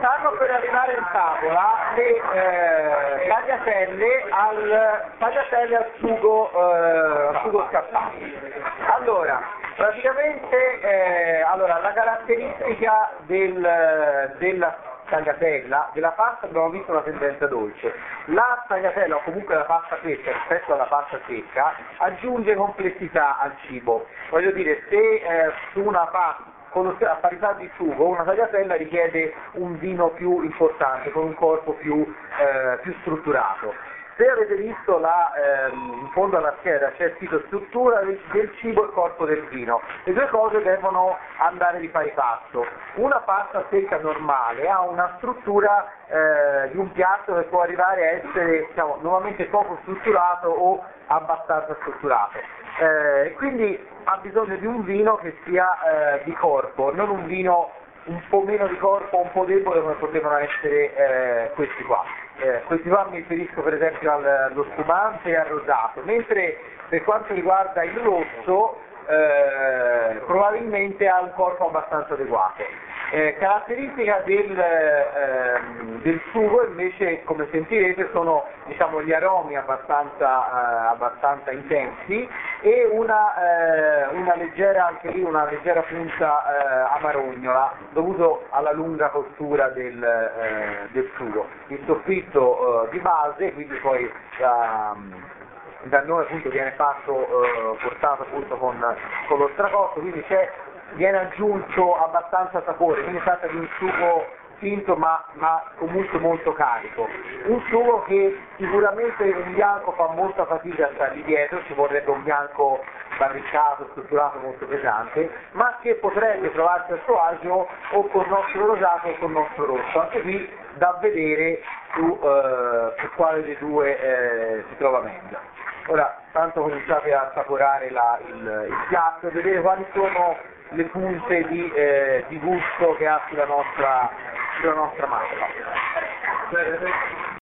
stanno per arrivare in tavola le eh, tagliatelle al, tagliatelle al sugo, eh, sugo scappato. Allora, praticamente eh, allora, la caratteristica del, della tagliatella, della pasta abbiamo visto una tendenza dolce. La tagliatella o comunque la pasta fresca rispetto alla pasta secca aggiunge complessità al cibo. Voglio dire, se eh, su una pasta a parità di sugo una tagliatella richiede un vino più importante, con un corpo più, eh, più strutturato. Visto la, ehm, in fondo alla scheda c'è scritto struttura del, cibo e corpo del vino. Le due cose devono andare di pari passo. Una pasta secca normale ha una struttura eh, di un piatto che può arrivare a essere diciamo, normalmente poco strutturato o abbastanza strutturato. Eh, quindi ha bisogno di un vino che sia eh, di corpo, non un vino un po' meno di corpo, un po' debole come potevano essere eh, questi qua. Eh, questi qua mi riferisco per esempio al, allo spumante e al rosato, mentre per quanto riguarda il rosso eh, probabilmente ha un corpo abbastanza adeguato. Eh, caratteristica del, ehm, del, sugo invece, come sentirete, sono diciamo, gli aromi abbastanza, eh, abbastanza intensi e una, eh, una, leggera, anche lì, una leggera punta eh, amarognola dovuto alla lunga cottura del, eh, del sugo. Il soffitto di base, quindi poi ehm, da noi appunto viene fatto, portato appunto con, con lo stracotto, quindi viene aggiunto abbastanza sapore, quindi tratta di un sugo finto ma, ma, comunque molto carico. Un sugo che sicuramente un bianco fa molta fatica a stargli dietro, ci vorrebbe un bianco barricato, strutturato, molto pesante, ma che potrebbe trovarsi a suo agio o col nostro rosato o col nostro rosso. Anche qui da vedere su, eh, su quale dei due eh, si trova meglio. Ora, tanto cominciate a assaporare la, il, il piatto e vedere quali sono le punte di, eh, di gusto che ha sulla nostra, sulla nostra mappa.